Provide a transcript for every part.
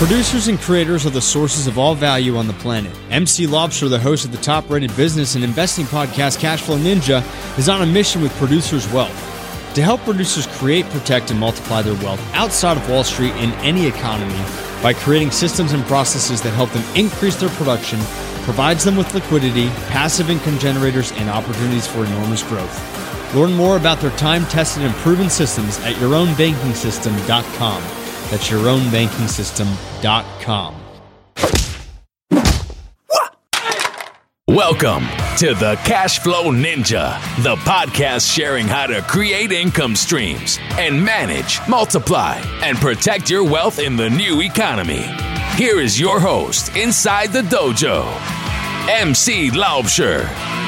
Producers and creators are the sources of all value on the planet. MC Laubscher, the host of the top rated business and investing podcast Cashflow Ninja, is on a mission with Producers Wealth to help producers create, protect, and multiply their wealth outside of Wall Street in any economy by creating systems and processes that help them increase their production, provides them with liquidity, passive income generators, and opportunities for enormous growth. Learn more about their time tested and proven systems at yourownbankingsystem.com. That's yourownbankingsystem.com. Welcome to the Cash Flow Ninja, the podcast sharing how to create income streams and manage, multiply, and protect your wealth in the new economy. Here is your host inside the dojo, MC Laubscher.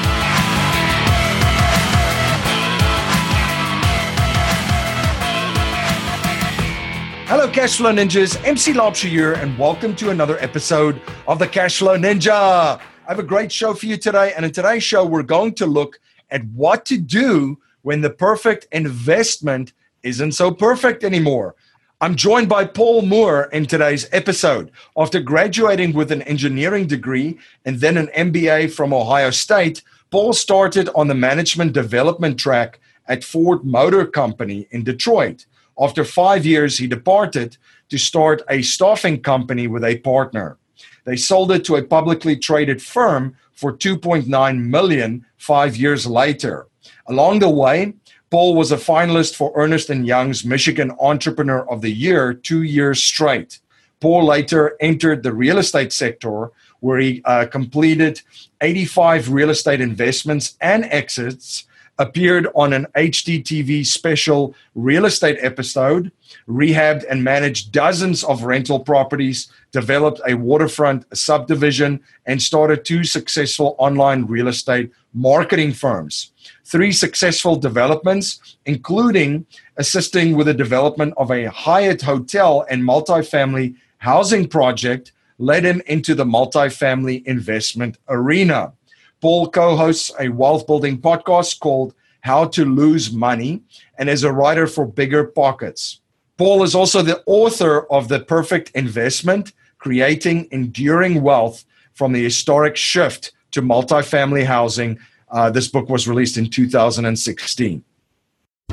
Hello, Cashflow Ninjas. MC Laubscher here, and welcome to another episode of the Cashflow Ninja. I have a great show for you today, and in today's show, we're going to look at what to do when the perfect investment isn't so perfect anymore. I'm joined by Paul Moore in today's episode. After graduating with an engineering degree and then an MBA from Ohio State, Paul started on the management development track at Ford Motor Company in Detroit. After five years, he departed to start a staffing company with a partner. They sold it to a publicly traded firm for 2.9 million five years later. Along the way, Paul was a finalist for Ernst & Young's Michigan Entrepreneur of the Year two years straight. Paul later entered the real estate sector where he uh, completed 85 real estate investments and exits appeared on an HGTV special real estate episode, rehabbed and managed dozens of rental properties, developed a waterfront subdivision, and started two successful online real estate marketing firms. Three successful developments, including assisting with the development of a Hyatt hotel and multifamily housing project, led him into the multifamily investment arena. Paul co hosts a wealth building podcast called How to Lose Money and is a writer for Bigger Pockets. Paul is also the author of The Perfect Investment Creating Enduring Wealth from the Historic Shift to Multifamily Housing. Uh, this book was released in 2016.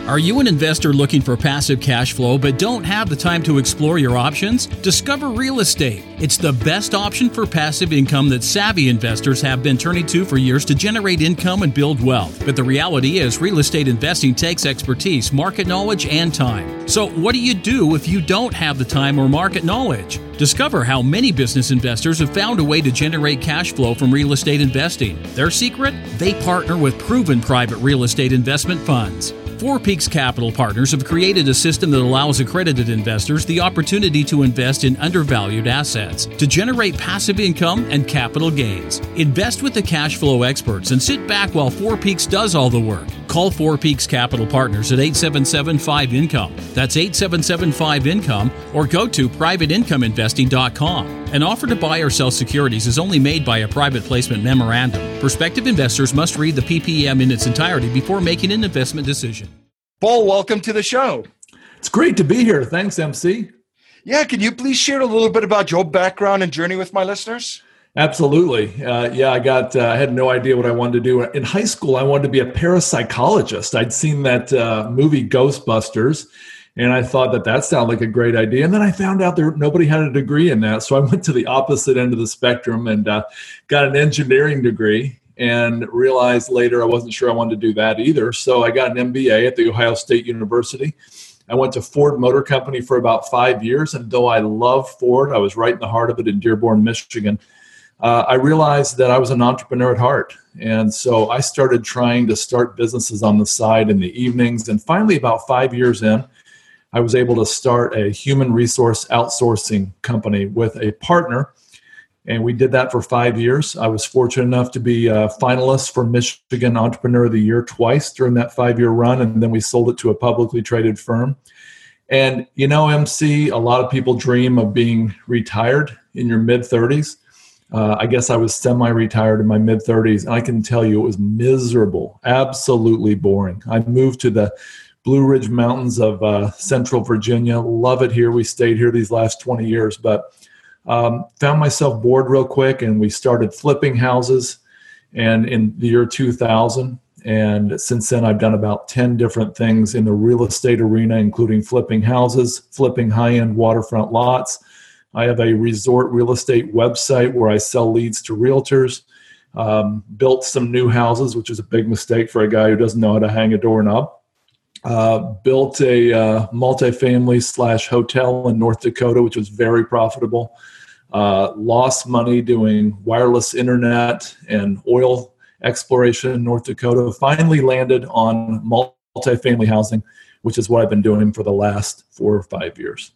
Are you an investor looking for passive cash flow but don't have the time to explore your options? Discover real estate. It's the best option for passive income that savvy investors have been turning to for years to generate income and build wealth. But the reality is, real estate investing takes expertise, market knowledge, and time. So, what do you do if you don't have the time or market knowledge? Discover how many business investors have found a way to generate cash flow from real estate investing. Their secret? They partner with proven private real estate investment funds. Four Peaks Capital Partners have created a system that allows accredited investors the opportunity to invest in undervalued assets to generate passive income and capital gains. Invest with the cash flow experts and sit back while Four Peaks does all the work. Call Four Peaks Capital Partners at 877 5 Income. That's 877 5 Income or go to privateincomeinvesting.com. An offer to buy or sell securities is only made by a private placement memorandum. Prospective investors must read the PPM in its entirety before making an investment decision. Paul, welcome to the show. It's great to be here. Thanks, MC. Yeah, can you please share a little bit about your background and journey with my listeners? Absolutely. Uh, yeah, I got. Uh, I had no idea what I wanted to do in high school. I wanted to be a parapsychologist. I'd seen that uh, movie Ghostbusters, and I thought that that sounded like a great idea. And then I found out there nobody had a degree in that, so I went to the opposite end of the spectrum and uh, got an engineering degree. And realized later I wasn't sure I wanted to do that either. So I got an MBA at the Ohio State University. I went to Ford Motor Company for about five years, and though I love Ford, I was right in the heart of it in Dearborn, Michigan uh, I realized that I was an entrepreneur at heart. And so I started trying to start businesses on the side in the evenings. And finally, about five years in, I was able to start a human resource outsourcing company with a partner. And we did that for five years. I was fortunate enough to be a finalist for Michigan Entrepreneur of the Year twice during that five year run. And then we sold it to a publicly traded firm. And you know, MC, a lot of people dream of being retired in your mid 30s. Uh, I guess I was semi retired in my mid 30s, and I can tell you it was miserable, absolutely boring. I moved to the Blue Ridge Mountains of uh, Central Virginia. Love it here. We stayed here these last 20 years, but um, found myself bored real quick, and we started flipping houses. And in the year 2000, and since then, I've done about 10 different things in the real estate arena, including flipping houses, flipping high end waterfront lots. I have a resort real estate website where I sell leads to realtors. Um, built some new houses, which is a big mistake for a guy who doesn't know how to hang a doorknob. Uh, built a uh, multifamily slash hotel in North Dakota, which was very profitable. Uh, lost money doing wireless internet and oil exploration in North Dakota. Finally landed on multifamily housing, which is what I've been doing for the last four or five years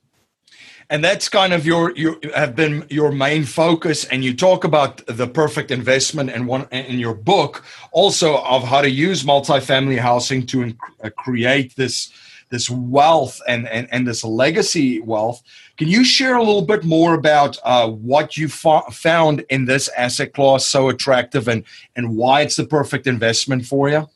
and that's kind of your you have been your main focus. And you talk about the perfect investment and one in your book also of how to use multifamily housing to inc- uh, create this this wealth and, and and this legacy wealth. Can you share a little bit more about uh, what you fo- found in this asset class so attractive and and why it's the perfect investment for you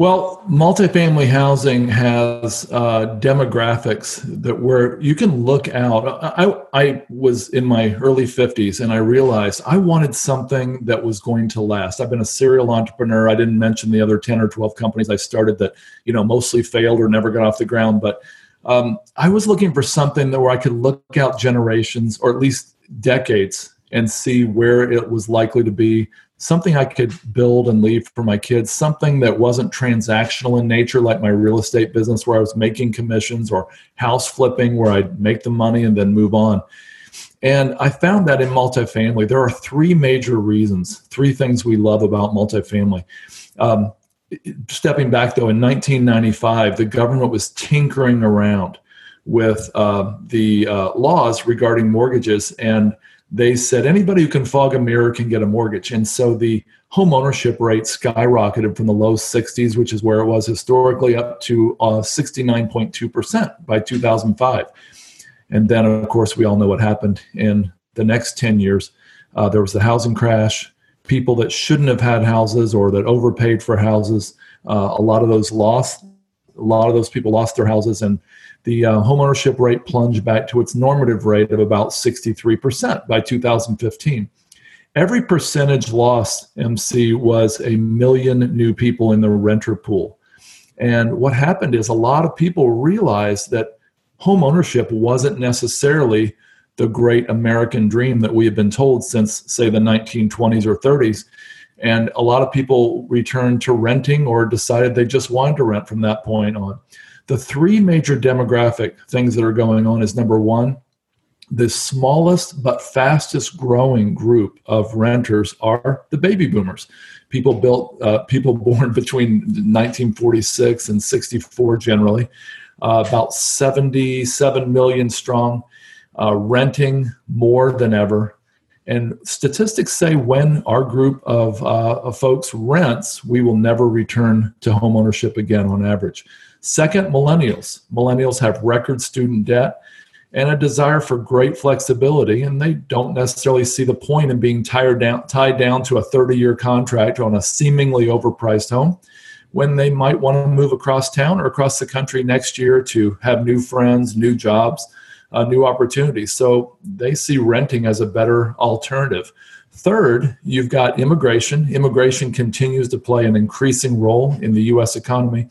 well, multifamily housing has uh, demographics that where you can look out. I, I was in my early 50s and I realized I wanted something that was going to last. I've been a serial entrepreneur. I didn't mention the other 10 or 12 companies I started that, you know, mostly failed or never got off the ground. But um, I was looking for something that where I could look out generations or at least decades and see where it was likely to be something I could build and leave for my kids, something that wasn't transactional in nature, like my real estate business where I was making commissions or house flipping where I'd make the money and then move on. And I found that in multifamily, there are three major reasons, three things we love about multifamily. Um, stepping back though, in 1995, the government was tinkering around with uh, the uh, laws regarding mortgages and they said anybody who can fog a mirror can get a mortgage. And so the home ownership rate skyrocketed from the low 60s, which is where it was historically, up to uh, 69.2% by 2005. And then, of course, we all know what happened in the next 10 years. Uh, there was the housing crash. People that shouldn't have had houses or that overpaid for houses, uh, a lot of those lost. A lot of those people lost their houses, and the uh, homeownership rate plunged back to its normative rate of about 63% by 2015. Every percentage loss, MC, was a million new people in the renter pool. And what happened is a lot of people realized that homeownership wasn't necessarily the great American dream that we have been told since, say, the 1920s or 30s. And a lot of people returned to renting or decided they just wanted to rent from that point on the three major demographic things that are going on is number one, the smallest but fastest growing group of renters are the baby boomers. People built, uh, people born between 1946 and 64 generally, uh, about 77 million strong, uh, renting more than ever. And statistics say when our group of, uh, of folks rents, we will never return to homeownership again on average. Second, millennials. Millennials have record student debt and a desire for great flexibility, and they don't necessarily see the point in being tied down, tied down to a 30 year contract on a seemingly overpriced home when they might want to move across town or across the country next year to have new friends, new jobs, uh, new opportunities. So they see renting as a better alternative. Third, you've got immigration. Immigration continues to play an increasing role in the US economy.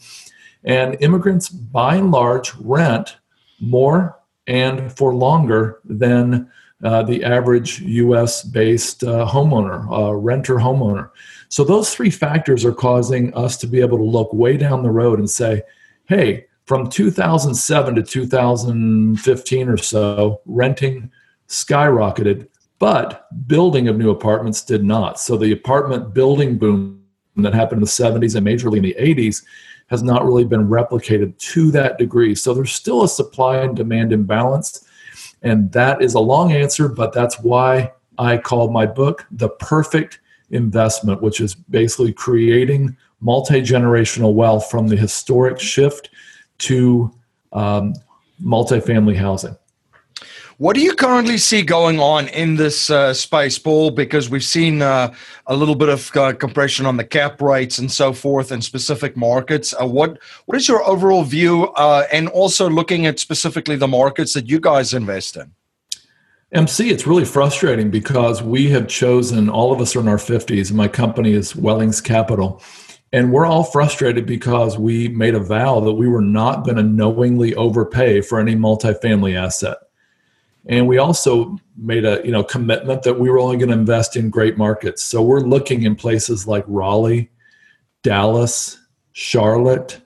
And immigrants, by and large, rent more and for longer than uh, the average US based uh, homeowner, uh, renter homeowner. So, those three factors are causing us to be able to look way down the road and say, hey, from 2007 to 2015 or so, renting skyrocketed, but building of new apartments did not. So, the apartment building boom that happened in the 70s and majorly in the 80s has not really been replicated to that degree. So there's still a supply and demand imbalance. And that is a long answer, but that's why I called my book The Perfect Investment, which is basically creating multi generational wealth from the historic shift to um, multifamily housing. What do you currently see going on in this uh, space, Paul? Because we've seen uh, a little bit of uh, compression on the cap rates and so forth in specific markets. Uh, what what is your overall view, uh, and also looking at specifically the markets that you guys invest in? MC, it's really frustrating because we have chosen, all of us are in our 50s, and my company is Wellings Capital. And we're all frustrated because we made a vow that we were not going to knowingly overpay for any multifamily asset. And we also made a you know commitment that we were only going to invest in great markets. So we're looking in places like Raleigh, Dallas, Charlotte,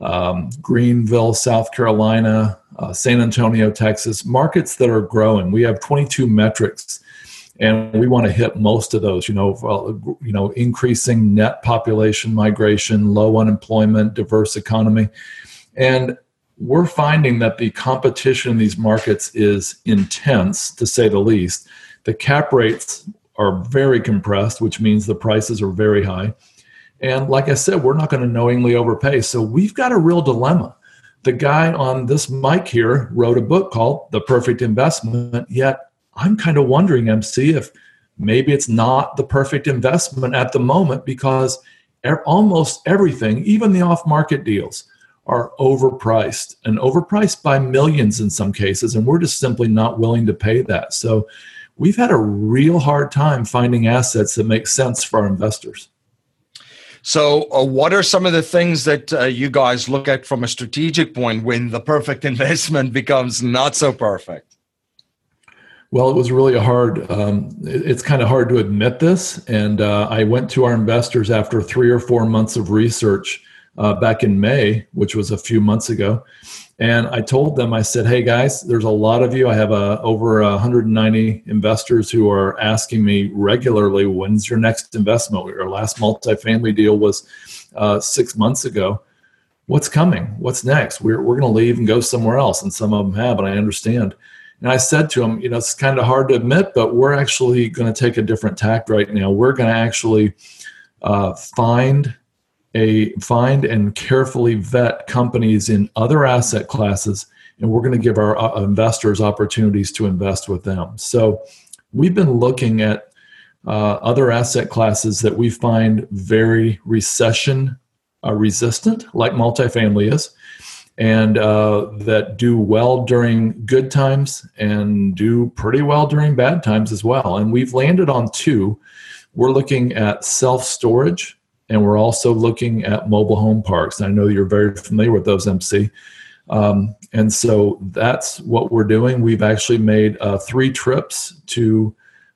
um, Greenville, South Carolina, uh, San Antonio, Texas, markets that are growing. We have 22 metrics, and we want to hit most of those. You know, you know, increasing net population migration, low unemployment, diverse economy, and we're finding that the competition in these markets is intense, to say the least. The cap rates are very compressed, which means the prices are very high. And like I said, we're not going to knowingly overpay. So we've got a real dilemma. The guy on this mic here wrote a book called The Perfect Investment, yet I'm kind of wondering, MC, if maybe it's not the perfect investment at the moment because almost everything, even the off market deals, are overpriced and overpriced by millions in some cases. And we're just simply not willing to pay that. So we've had a real hard time finding assets that make sense for our investors. So, uh, what are some of the things that uh, you guys look at from a strategic point when the perfect investment becomes not so perfect? Well, it was really hard. Um, it's kind of hard to admit this. And uh, I went to our investors after three or four months of research uh, back in May, which was a few months ago. And I told them, I said, "Hey guys, there's a lot of you. I have uh, over 190 investors who are asking me regularly, when's your next investment? Our last multifamily deal was uh, six months ago. What's coming? What's next? We're we're going to leave and go somewhere else." And some of them have, and I understand. And I said to them, you know, it's kind of hard to admit, but we're actually going to take a different tact right now. We're going to actually uh, find a find and carefully vet companies in other asset classes and we're going to give our uh, investors opportunities to invest with them. So we've been looking at uh, other asset classes that we find very recession uh, resistant like multifamily is and uh, that do well during good times and do pretty well during bad times as well. And we've landed on two. We're looking at self storage and we're also looking at mobile home parks. I know you're very familiar with those, MC. Um, and so that's what we're doing. We've actually made uh, three trips to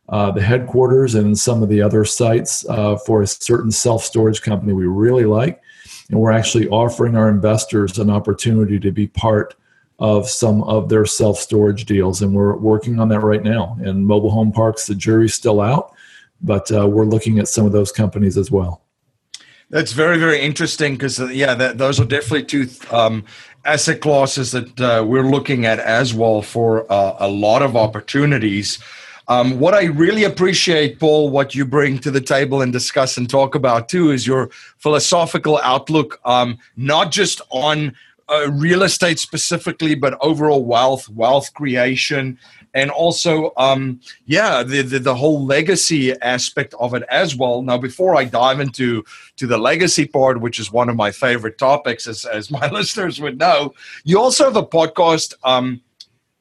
uh, the headquarters and some of the other sites uh, for a certain self storage company we really like. And we're actually offering our investors an opportunity to be part of some of their self storage deals. And we're working on that right now. And mobile home parks, the jury's still out, but uh, we're looking at some of those companies as well. That's very, very interesting because, uh, yeah, that, those are definitely two um, asset classes that uh, we're looking at as well for uh, a lot of opportunities. Um, what I really appreciate, Paul, what you bring to the table and discuss and talk about too, is your philosophical outlook, um, not just on uh, real estate specifically, but overall wealth, wealth creation, and also um, yeah the, the, the whole legacy aspect of it as well. Now before i dive into to the legacy part which is one of my favorite topics as, as my listeners would know you also have a podcast um,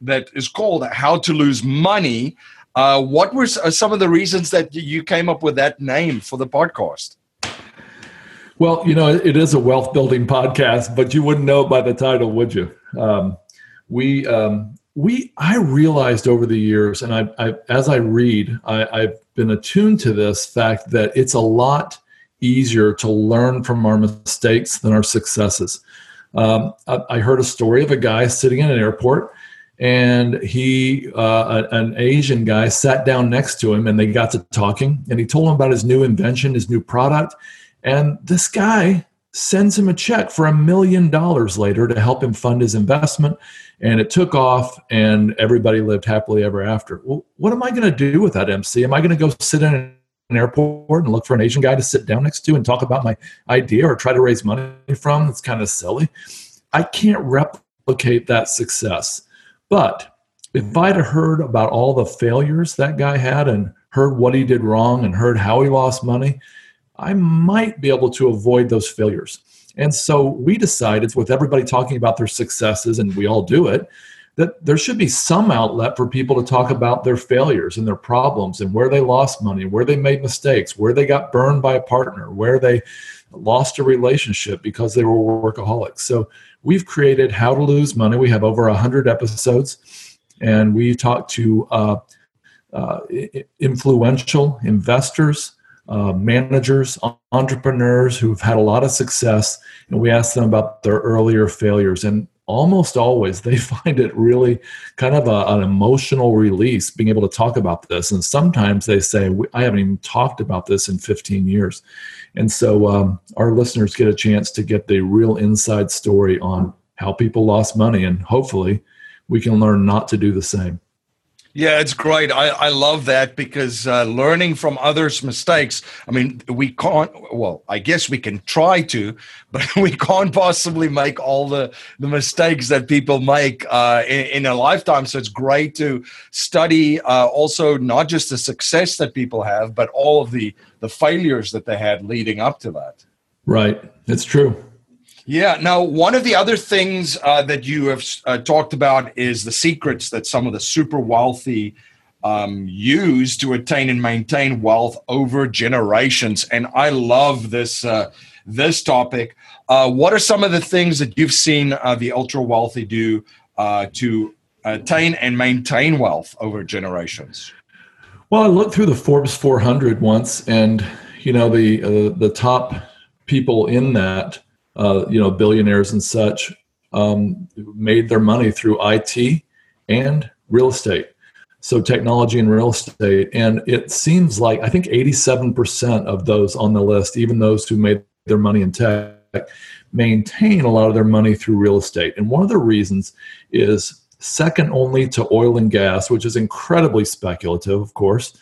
that is called how to lose money. Uh, what were some of the reasons that you came up with that name for the podcast? Well, you know, it is a wealth building podcast, but you wouldn't know it by the title, would you? Um, we um, we I realized over the years, and I, I as I read, I, I've been attuned to this fact that it's a lot easier to learn from our mistakes than our successes. Um, I, I, heard a story of a guy sitting in an airport, and he, uh, an Asian guy, sat down next to him, and they got to talking, and he told him about his new invention, his new product, and this guy sends him a check for a million dollars later to help him fund his investment. And it took off, and everybody lived happily ever after. Well, what am I going to do with that, MC? Am I going to go sit in an airport and look for an Asian guy to sit down next to and talk about my idea or try to raise money from? It's kind of silly. I can't replicate that success. But if mm-hmm. I'd have heard about all the failures that guy had and heard what he did wrong and heard how he lost money, I might be able to avoid those failures. And so we decided, with everybody talking about their successes, and we all do it, that there should be some outlet for people to talk about their failures and their problems and where they lost money, where they made mistakes, where they got burned by a partner, where they lost a relationship because they were workaholics. So we've created How to Lose Money. We have over 100 episodes, and we talk to uh, uh, influential investors, uh, managers, entrepreneurs who've had a lot of success, and we ask them about their earlier failures. And almost always they find it really kind of a, an emotional release being able to talk about this. And sometimes they say, I haven't even talked about this in 15 years. And so um, our listeners get a chance to get the real inside story on how people lost money. And hopefully we can learn not to do the same. Yeah, it's great. I, I love that because uh, learning from others' mistakes. I mean, we can't. Well, I guess we can try to, but we can't possibly make all the the mistakes that people make uh, in, in, a lifetime. So it's great to study uh, also not just the success that people have, but all of the the failures that they had leading up to that. Right. It's true. Yeah. Now, one of the other things uh, that you have uh, talked about is the secrets that some of the super wealthy um, use to attain and maintain wealth over generations. And I love this uh, this topic. Uh, what are some of the things that you've seen uh, the ultra wealthy do uh, to attain and maintain wealth over generations? Well, I looked through the Forbes 400 once, and you know the the top people in that uh, you know, billionaires and such um, made their money through IT and real estate. So technology and real estate, and it seems like I think 87% of those on the list, even those who made their money in tech, maintain a lot of their money through real estate. And one of the reasons is second only to oil and gas, which is incredibly speculative, of course.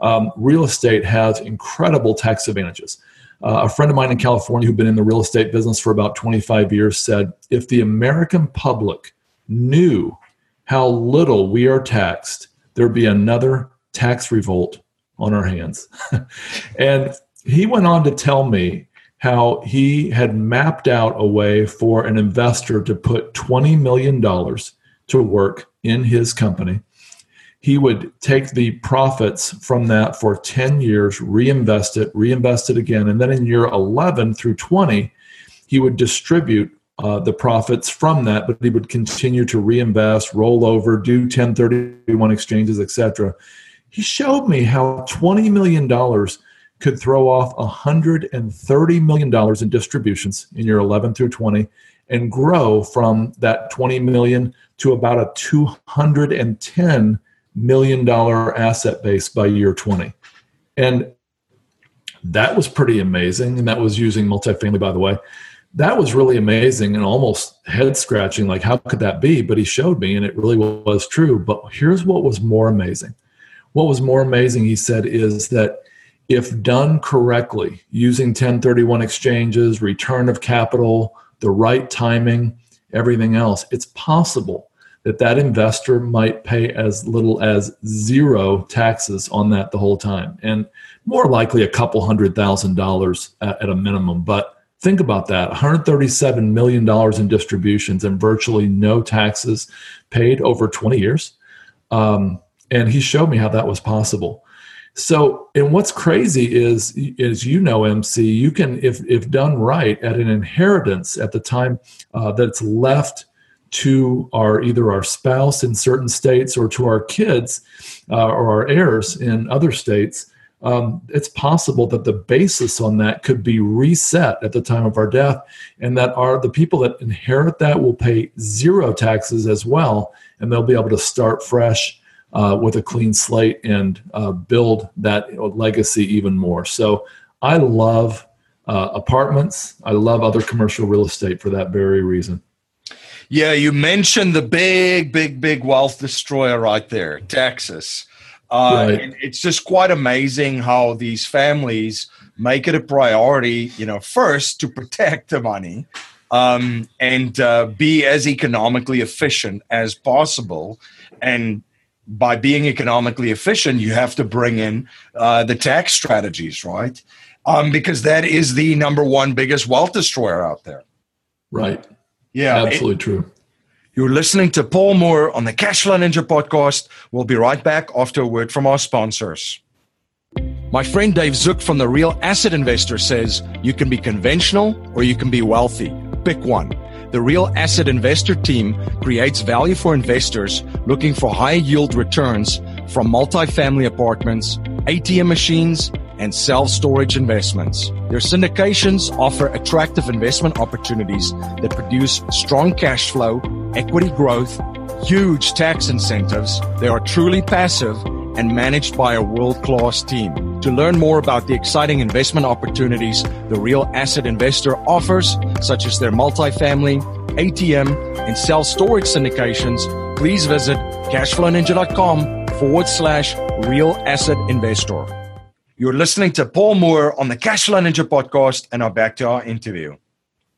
Um, real estate has incredible tax advantages. Uh, a friend of mine in California who'd been in the real estate business for about 25 years said if the American public knew how little we are taxed, there'd be another tax revolt on our hands. and he went on to tell me how he had mapped out a way for an investor to put $20 million to work in his company he would take the profits from that for 10 years, reinvest it, reinvest it again. And then in year 11 through 20, he would distribute uh, the profits from that, but he would continue to reinvest, roll over, do 1031 exchanges, etc. He showed me how $20 million could throw off $130 million in distributions in year 11 through 20 and grow from that 20 million to about a 210 million dollar asset base by year 20. And that was pretty amazing. And that was using multifamily, by the way. That was really amazing and almost head scratching. Like, how could that be? But he showed me, and it really was true. But here's what was more amazing. What was more amazing, he said, is that if done correctly, using 1031 exchanges, return of capital, the right timing, everything else, it's possible that that investor might pay as little as zero taxes on that the whole time. And more likely a couple hundred thousand dollars at, a minimum. But think about that. 137 million dollars in distributions and virtually no taxes paid over 20 years. Um, and he showed me how that was possible. So and what's crazy is as you know mc you can if if done right at an inheritance at the time uh, it's left to our either our spouse in certain states or to our kids uh, or our heirs in other states um, it's possible that the basis on that could be reset at the time of our death and that are the people that inherit that will pay zero taxes as well and they'll be able to start fresh uh, with a clean slate and uh, build that legacy even more. So i love uh, apartments. I love other commercial real estate for that very reason yeah, you mentioned the big, big, big wealth destroyer right there, Texas. Uh, right. It's just quite amazing how these families make it a priority, you know, first to protect the money, um, and uh, be as economically efficient as possible. And by being economically efficient, you have to bring in uh, the tax strategies, right? Um, because that is the number one biggest wealth destroyer out there. Right. Yeah. Absolutely it, true. You're listening to Paul Moore on the Cashflow Ninja podcast. We'll be right back after a word from our sponsors. My friend Dave Zook from the Real Asset Investor says you can be conventional or you can be wealthy. Pick one. The Real Asset Investor team creates value for investors looking for high yield returns from multifamily apartments, ATM machines, and self storage investments. Their syndications offer attractive investment opportunities that produce strong cash flow, equity growth, huge tax incentives. They are truly passive and managed by a world class team. To learn more about the exciting investment opportunities the real asset investor offers, such as their multifamily, ATM, and self storage syndications, please visit cashflowninja.com forward slash real asset investor. You're listening to Paul Moore on the Cashflow Ninja podcast, and now back to our interview.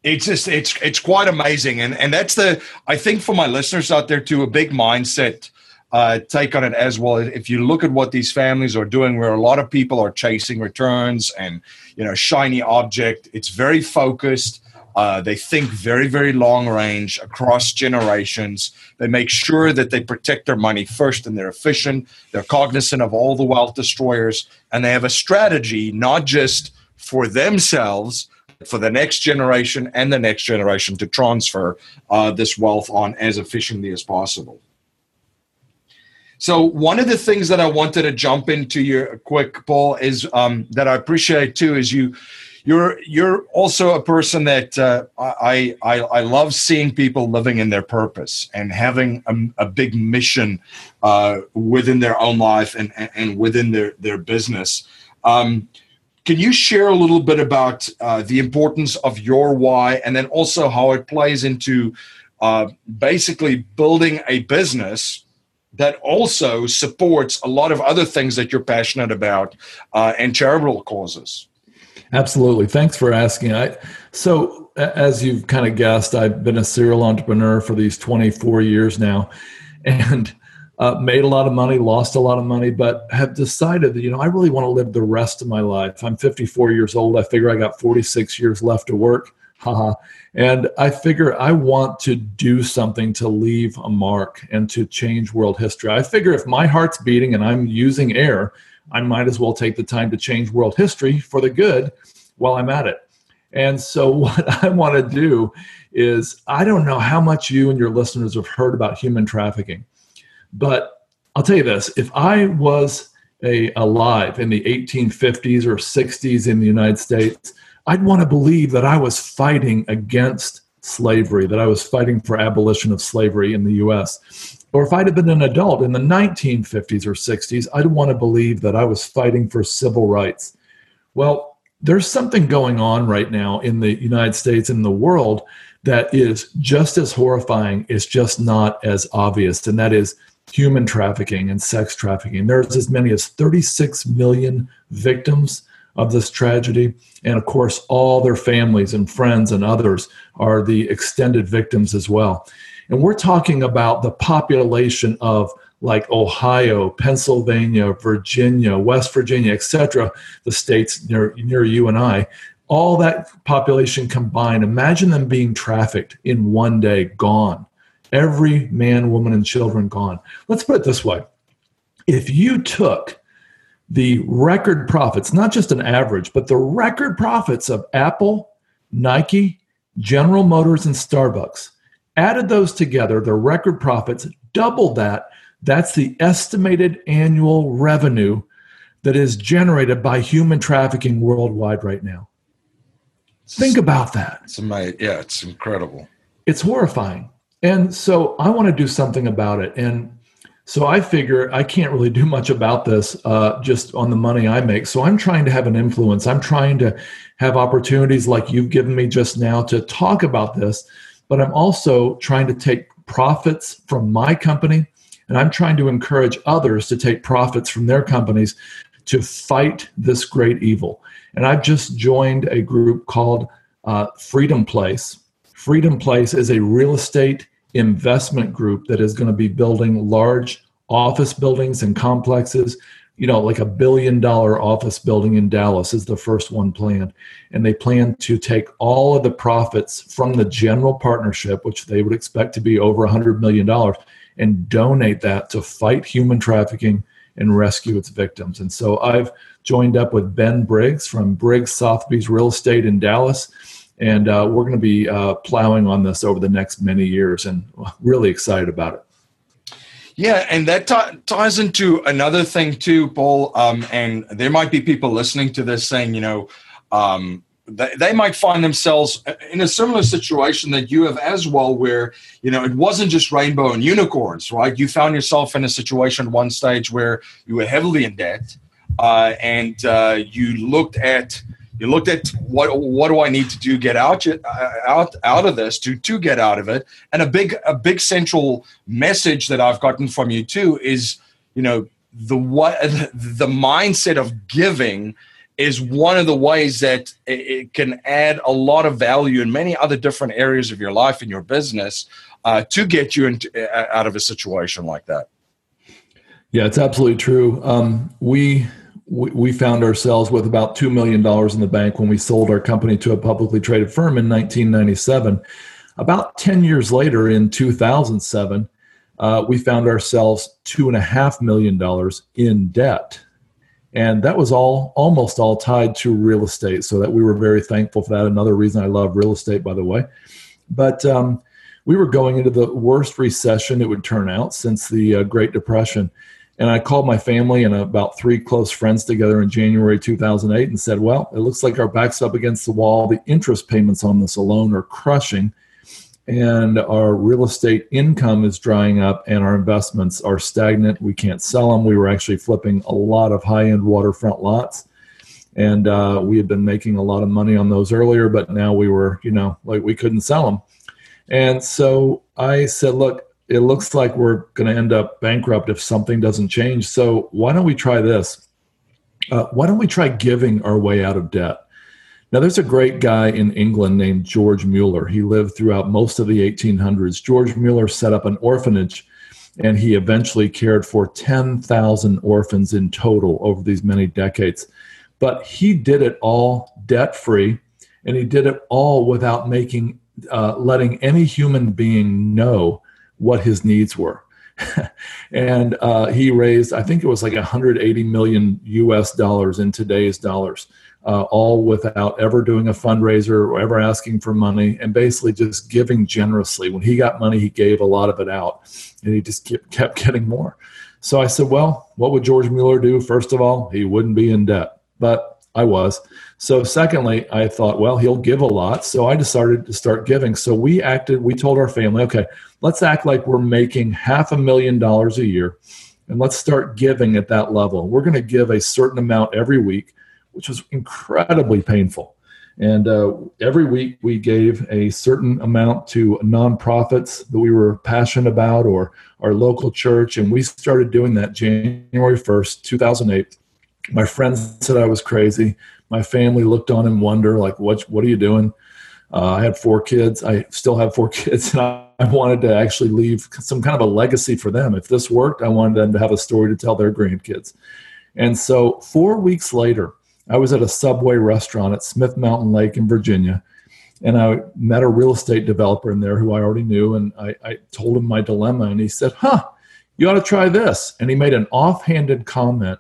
It's just it's it's quite amazing, and and that's the I think for my listeners out there too a big mindset uh, take on it as well. If you look at what these families are doing, where a lot of people are chasing returns and you know shiny object, it's very focused. Uh, they think very, very long range across generations. They make sure that they protect their money first and they're efficient. They're cognizant of all the wealth destroyers and they have a strategy not just for themselves, for the next generation and the next generation to transfer uh, this wealth on as efficiently as possible. So one of the things that I wanted to jump into your quick, Paul, is um, that I appreciate too is you you're you're also a person that uh, I, I I love seeing people living in their purpose and having a, a big mission uh, within their own life and and within their their business. Um, can you share a little bit about uh, the importance of your why, and then also how it plays into uh, basically building a business? that also supports a lot of other things that you're passionate about uh, and charitable causes. Absolutely. Thanks for asking. I, so, as you've kind of guessed, I've been a serial entrepreneur for these 24 years now and uh, made a lot of money, lost a lot of money, but have decided that, you know, I really want to live the rest of my life. I'm 54 years old. I figure I got 46 years left to work. Haha. And I figure I want to do something to leave a mark and to change world history. I figure if my heart's beating and I'm using air, I might as well take the time to change world history for the good while I'm at it. And so, what I want to do is I don't know how much you and your listeners have heard about human trafficking, but I'll tell you this if I was a, alive in the 1850s or 60s in the United States, I'd want to believe that I was fighting against slavery, that I was fighting for abolition of slavery in the US. Or if I'd have been an adult in the 1950s or 60s, I'd want to believe that I was fighting for civil rights. Well, there's something going on right now in the United States and the world that is just as horrifying, it's just not as obvious, and that is human trafficking and sex trafficking. There's as many as 36 million victims of this tragedy. And of course, all their families and friends and others are the extended victims as well. And we're talking about the population of like Ohio, Pennsylvania, Virginia, West Virginia, etc., the states near, near you and I, all that population combined, imagine them being trafficked in one day, gone. Every man, woman, and children gone. Let's put it this way if you took the record profits, not just an average, but the record profits of Apple, Nike, General Motors, and Starbucks, added those together, the record profits, doubled that. That's the estimated annual revenue that is generated by human trafficking worldwide right now. Think about that. It's amazing. Yeah, it's incredible. It's horrifying. And so I want to do something about it. And so I figure I can't really do much about this uh, just on the money I make. So I'm trying to have an influence. I'm trying to have opportunities like you've given me just now to talk about this but I'm also trying to take profits from my company and I'm trying to encourage others to take profits from their companies to fight this great evil. And I've just joined a group called uh, Freedom Place. Freedom Place is a real estate investment group that is going to be building large office buildings and complexes. You know, like a billion dollar office building in Dallas is the first one planned. And they plan to take all of the profits from the general partnership, which they would expect to be over $100 million, and donate that to fight human trafficking and rescue its victims. And so I've joined up with Ben Briggs from Briggs Sotheby's Real Estate in Dallas and uh, we're going to be uh, plowing on this over the next many years and really excited about it yeah and that t- ties into another thing too paul um, and there might be people listening to this saying you know um, they, they might find themselves in a similar situation that you have as well where you know it wasn't just rainbow and unicorns right? You found yourself in a situation at one stage where you were heavily in debt uh, and uh, you looked at you looked at what what do I need to do get out out out of this to to get out of it. And a big a big central message that I've gotten from you too is you know the what the mindset of giving is one of the ways that it can add a lot of value in many other different areas of your life and your business uh, to get you into, uh, out of a situation like that. Yeah, it's absolutely true. Um, we we found ourselves with about $2 million in the bank when we sold our company to a publicly traded firm in 1997. About 10 years later, in 2007, uh, we found ourselves $2.5 million in debt. And that was all almost all tied to real estate. So that we were very thankful for that. Another reason I love real estate, by the way. But um, we were going into the worst recession it would turn out since the uh, Great Depression. And I called my family and about three close friends together in January 2008 and said, Well, it looks like our back's up against the wall. The interest payments on this alone are crushing. And our real estate income is drying up, and our investments are stagnant. We can't sell them. We were actually flipping a lot of high end waterfront lots. And uh, we had been making a lot of money on those earlier, but now we were, you know, like we couldn't sell them. And so I said, Look, it looks like we're going to end up bankrupt if something doesn't change. So why don't we try this? Uh, why don't we try giving our way out of debt? Now, there's a great guy in England named George Mueller. He lived throughout most of the 1800s. George Mueller set up an orphanage and he eventually cared for 10,000 orphans in total over these many decades. But he did it all debt free and he did it all without making, uh, letting any human being know what his needs were. and uh, he raised, I think it was like 180 million US dollars in today's dollars, uh, all without ever doing a fundraiser or ever asking for money and basically just giving generously. When he got money, he gave a lot of it out and he just kept, kept getting more. So I said, well, what would George Mueller do? First of all, he wouldn't be in debt, but I was. So, secondly, I thought, well, he'll give a lot. So I decided to start giving. So we acted, we told our family, okay, let's act like we're making half a million dollars a year and let's start giving at that level. We're going to give a certain amount every week, which was incredibly painful. And uh, every week we gave a certain amount to nonprofits that we were passionate about or our local church. And we started doing that January 1st, 2008. My friends said I was crazy my family looked on in wonder, like, what, what are you doing? Uh, I had four kids. I still have four kids. And I, I wanted to actually leave some kind of a legacy for them. If this worked, I wanted them to have a story to tell their grandkids. And so, four weeks later, I was at a Subway restaurant at Smith Mountain Lake in Virginia. And I met a real estate developer in there who I already knew. And I, I told him my dilemma. And he said, Huh, you ought to try this. And he made an offhanded comment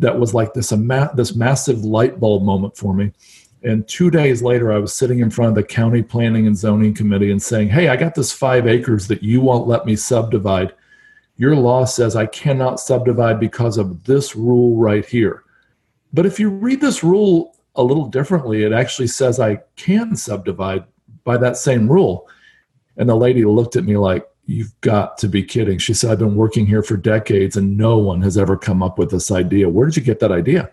that was like this, ma- this massive light bulb moment for me. And two days later, I was sitting in front of the county planning and zoning committee and saying, Hey, I got this five acres that you won't let me subdivide. Your law says I cannot subdivide because of this rule right here. But if you read this rule a little differently, it actually says I can subdivide by that same rule. And the lady looked at me like, You've got to be kidding. She said, I've been working here for decades and no one has ever come up with this idea. Where did you get that idea?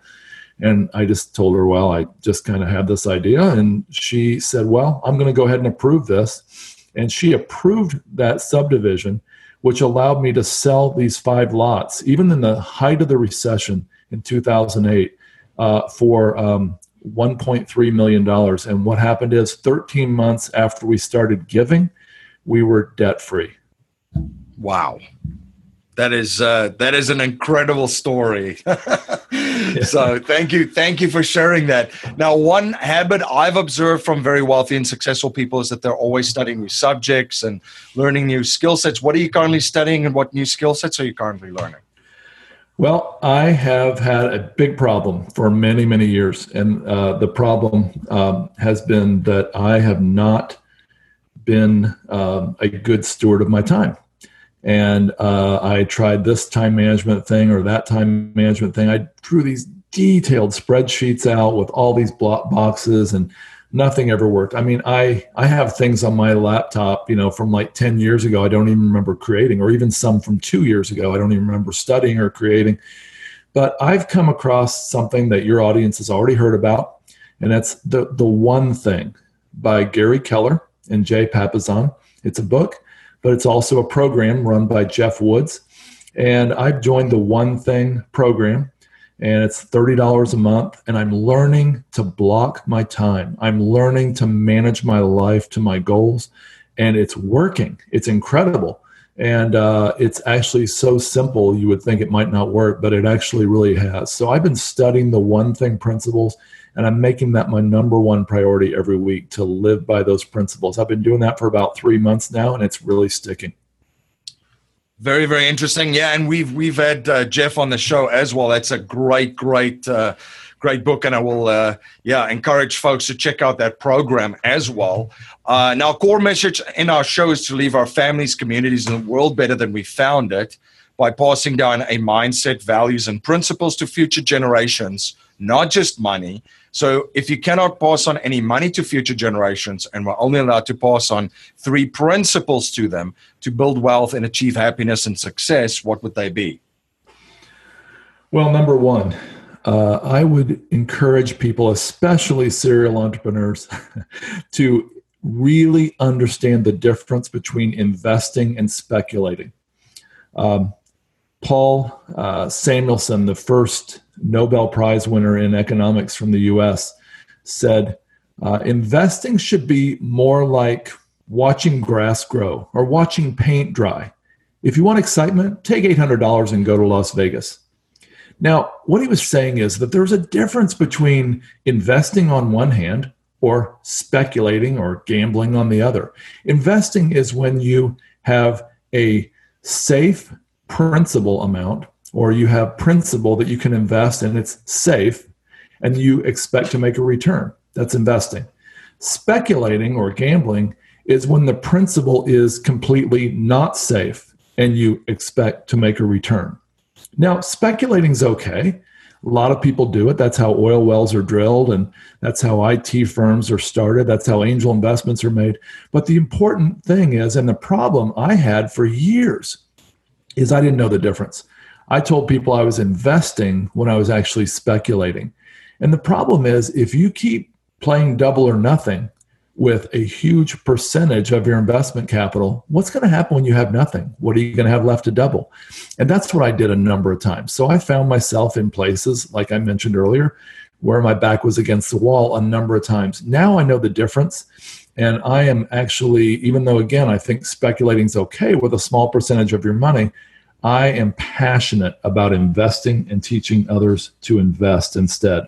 And I just told her, Well, I just kind of had this idea. And she said, Well, I'm going to go ahead and approve this. And she approved that subdivision, which allowed me to sell these five lots, even in the height of the recession in 2008, uh, for um, 1.3 million dollars. And what happened is 13 months after we started giving, we were debt free. Wow. That is uh, that is an incredible story. so thank you, thank you for sharing that. Now, one habit I've observed from very wealthy and successful people is that they're always studying new subjects and learning new skill sets. What are you currently studying, and what new skill sets are you currently learning? Well, I have had a big problem for many, many years, and uh, the problem um, has been that I have not been um, a good steward of my time and uh, I tried this time management thing or that time management thing. I drew these detailed spreadsheets out with all these block boxes and nothing ever worked. I mean, I I have things on my laptop, you know, from like 10 years ago I don't even remember creating or even some from 2 years ago I don't even remember studying or creating. But I've come across something that your audience has already heard about and that's the the one thing by Gary Keller and Jay Papasan. It's a book but it's also a program run by Jeff Woods. And I've joined the One Thing program, and it's $30 a month. And I'm learning to block my time. I'm learning to manage my life to my goals, and it's working. It's incredible. And uh, it's actually so simple, you would think it might not work, but it actually really has. So I've been studying the One Thing principles and I'm making that my number one priority every week to live by those principles. I've been doing that for about three months now, and it's really sticking. Very, very interesting. Yeah, and we've we've had uh, Jeff on the show as well. That's a great, great, uh, great book, and I will, uh, yeah, encourage folks to check out that program as well. Uh, now, core message in our show is to leave our families, communities, and the world better than we found it by passing down a mindset, values, and principles to future generations, not just money. So if you cannot pass on any money to future generations and we're only allowed to pass on three principles to them to build wealth and achieve happiness and success, what would they be? Well, number one, uh, I would encourage people, especially serial entrepreneurs, to really understand the difference between investing and speculating. Um, Paul uh, Samuelson, the first Nobel Prize winner in economics from the US, said uh, investing should be more like watching grass grow or watching paint dry. If you want excitement, take $800 and go to Las Vegas. Now, what he was saying is that there's a difference between investing on one hand or speculating or gambling on the other. Investing is when you have a safe principal amount or you have principal that you can invest and it's safe and you expect to make a return. That's investing. Speculating or gambling is when the principal is completely not safe and you expect to make a return. Now, speculating is okay. A lot of people do it. That's how oil wells are drilled, and that's how IT firms are started. That's how angel investments are made. But the important thing is, and the problem I had for years, is I didn't know the difference. I told people I was investing when I was actually speculating. And the problem is, if you keep playing double or nothing with a huge percentage of your investment capital, what's going to happen when you have nothing? What are you going to have left to double? And that's what I did a number of times. So I found myself in places, like I mentioned earlier, where my back was against the wall a number of times. Now I know the difference. And I am actually, even though again, I think speculating is okay with a small percentage of your money, I am passionate about investing and teaching others to invest instead.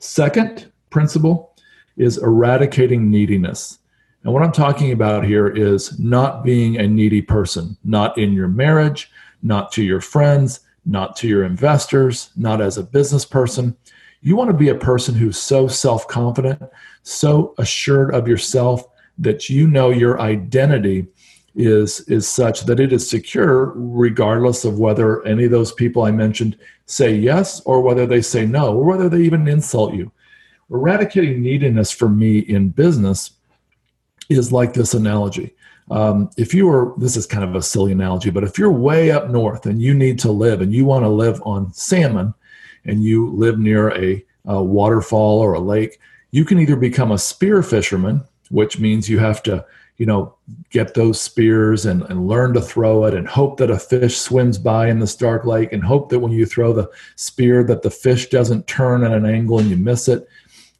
Second principle is eradicating neediness. And what I'm talking about here is not being a needy person, not in your marriage, not to your friends, not to your investors, not as a business person. You want to be a person who's so self confident, so assured of yourself that you know your identity is is such that it is secure regardless of whether any of those people I mentioned say yes or whether they say no or whether they even insult you. Eradicating neediness for me in business is like this analogy. Um, if you are, this is kind of a silly analogy, but if you're way up north and you need to live and you want to live on salmon and you live near a, a waterfall or a lake, you can either become a spear fisherman, which means you have to you know, get those spears and, and learn to throw it and hope that a fish swims by in the Stark Lake and hope that when you throw the spear that the fish doesn't turn at an angle and you miss it.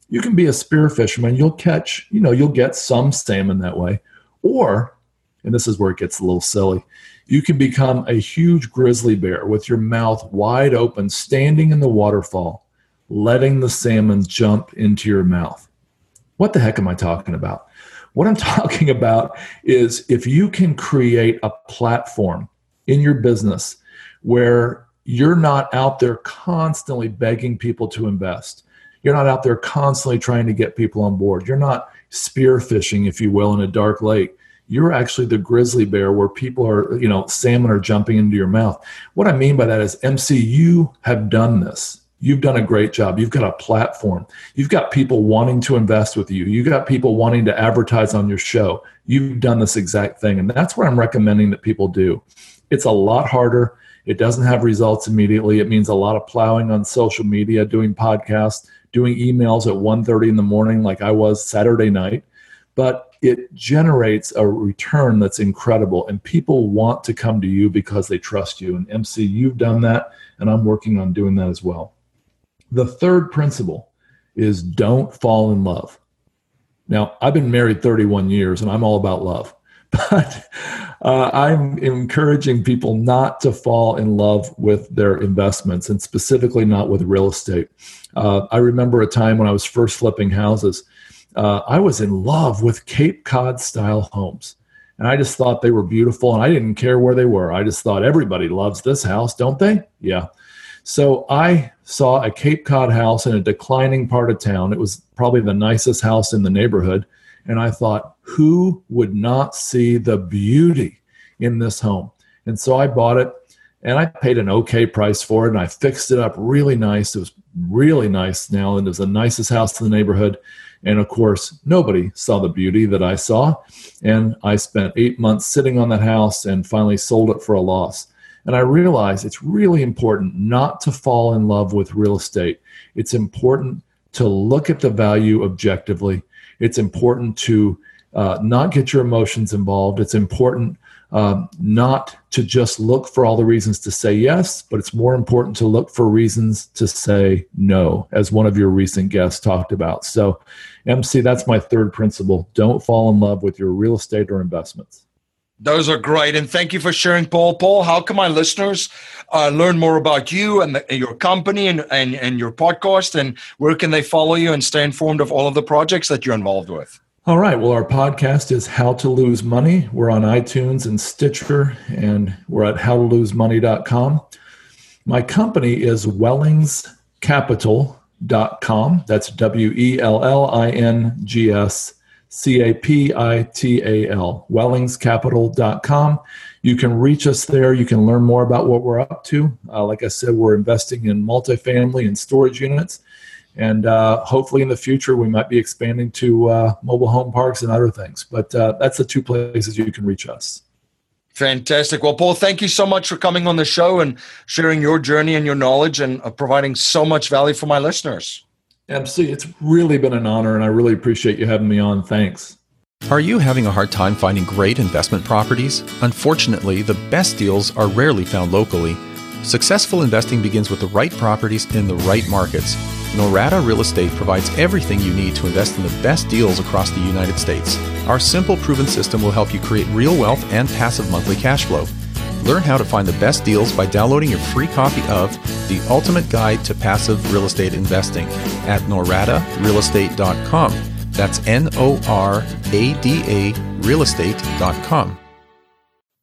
you can be a spear fisherman. You'll catch, you know, you'll get some salmon that way. Or, and this is where it gets a little silly, you can become a huge grizzly bear with your mouth wide open, standing in the waterfall, letting the salmon jump into your mouth. What the heck am I talking about? What I'm talking about is if you can create a platform in your business where you're not out there constantly begging people to invest. You're not out there constantly trying to get people on board. You're not spear fishing, if you will, in a dark lake. You're actually the grizzly bear where people are, you know, salmon are jumping into your mouth. What I mean by that is, MC, you have done this. You've done a great job. You've got a platform. You've got people wanting to invest with you. You've got people wanting to advertise on your show. You've done this exact thing. And that's what I'm recommending that people do. It's a lot harder. It doesn't have results immediately. It means a lot of plowing on social media, doing podcasts, doing emails at 1.30 in the morning like I was Saturday night. But it generates a return that's incredible. And people want to come to you because they trust you. And MC, you've done that. And I'm working on doing that as well. The third principle is don't fall in love. Now, I've been married 31 years and I'm all about love. But uh, I'm encouraging people not to fall in love with their investments and specifically not with real estate. Uh, I remember a time when I was first flipping houses, uh, I was in love with Cape Cod style homes. And I just thought they were beautiful and I didn't care where they were. I just thought everybody loves this house, don't they? Yeah. So I saw a Cape Cod house in a declining part of town. It was probably the nicest house in the neighborhood. And I thought, who would not see the beauty in this home? And so I bought it and I paid an okay price for it and I fixed it up really nice. It was really nice now and it was the nicest house in the neighborhood. And of course, nobody saw the beauty that I saw. And I spent eight months sitting on that house and finally sold it for a loss. And I realized it's really important not to fall in love with real estate. It's important to look at the value objectively it's important to uh, not get your emotions involved. It's important uh, not to just look for all the reasons to say yes, but it's more important to look for reasons to say no, as one of your recent guests talked about. So, MC, that's my third principle. Don't fall in love with your real estate or investments. Those are great. And thank you for sharing, Paul. Paul, how can my listeners uh, learn more about you and, the, and your company and, and, and your podcast? And where can they follow you and stay informed of all of the projects that you're involved with? All right. Well, our podcast is How to Lose Money. We're on iTunes and Stitcher, and we're at howtolosemoney.com. My company is wellingscapital.com. That's W E L L I N G S C A P I T A L, wellingscapital.com. You can reach us there. You can learn more about what we're up to. Uh, like I said, we're investing in multifamily and storage units. And uh, hopefully in the future, we might be expanding to uh, mobile home parks and other things. But uh, that's the two places you can reach us. Fantastic. Well, Paul, thank you so much for coming on the show and sharing your journey and your knowledge and uh, providing so much value for my listeners. MC, it's really been an honor, and I really appreciate you having me on. Thanks. Are you having a hard time finding great investment properties? Unfortunately, the best deals are rarely found locally. Successful investing begins with the right properties in the right markets. Norada Real Estate provides everything you need to invest in the best deals across the United States. Our simple, proven system will help you create real wealth and passive monthly cash flow. Learn how to find the best deals by downloading your free copy of The Ultimate Guide to Passive Real Estate Investing at noradarealestate.com. That's N O R A D A realestate.com.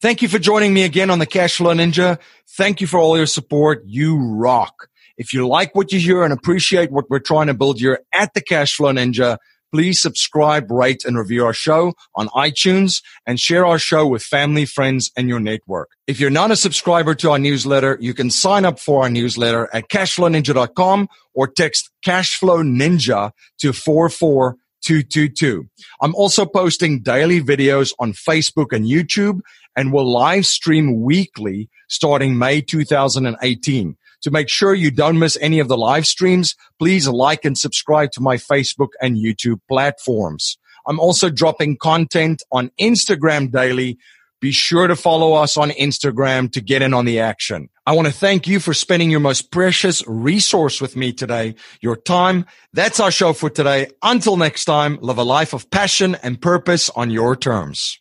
Thank you for joining me again on the Cashflow Ninja. Thank you for all your support. You rock. If you like what you hear and appreciate what we're trying to build here at the Cashflow Ninja, please subscribe, rate, and review our show on iTunes and share our show with family, friends, and your network. If you're not a subscriber to our newsletter, you can sign up for our newsletter at cashflowninja.com or text cashflow ninja to 44222. I'm also posting daily videos on Facebook and YouTube and will live stream weekly starting May 2018. To make sure you don't miss any of the live streams, please like and subscribe to my Facebook and YouTube platforms. I'm also dropping content on Instagram daily. be sure to follow us on Instagram to get in on the action. I want to thank you for spending your most precious resource with me today, your time. That's our show for today. Until next time, live a life of passion and purpose on your terms.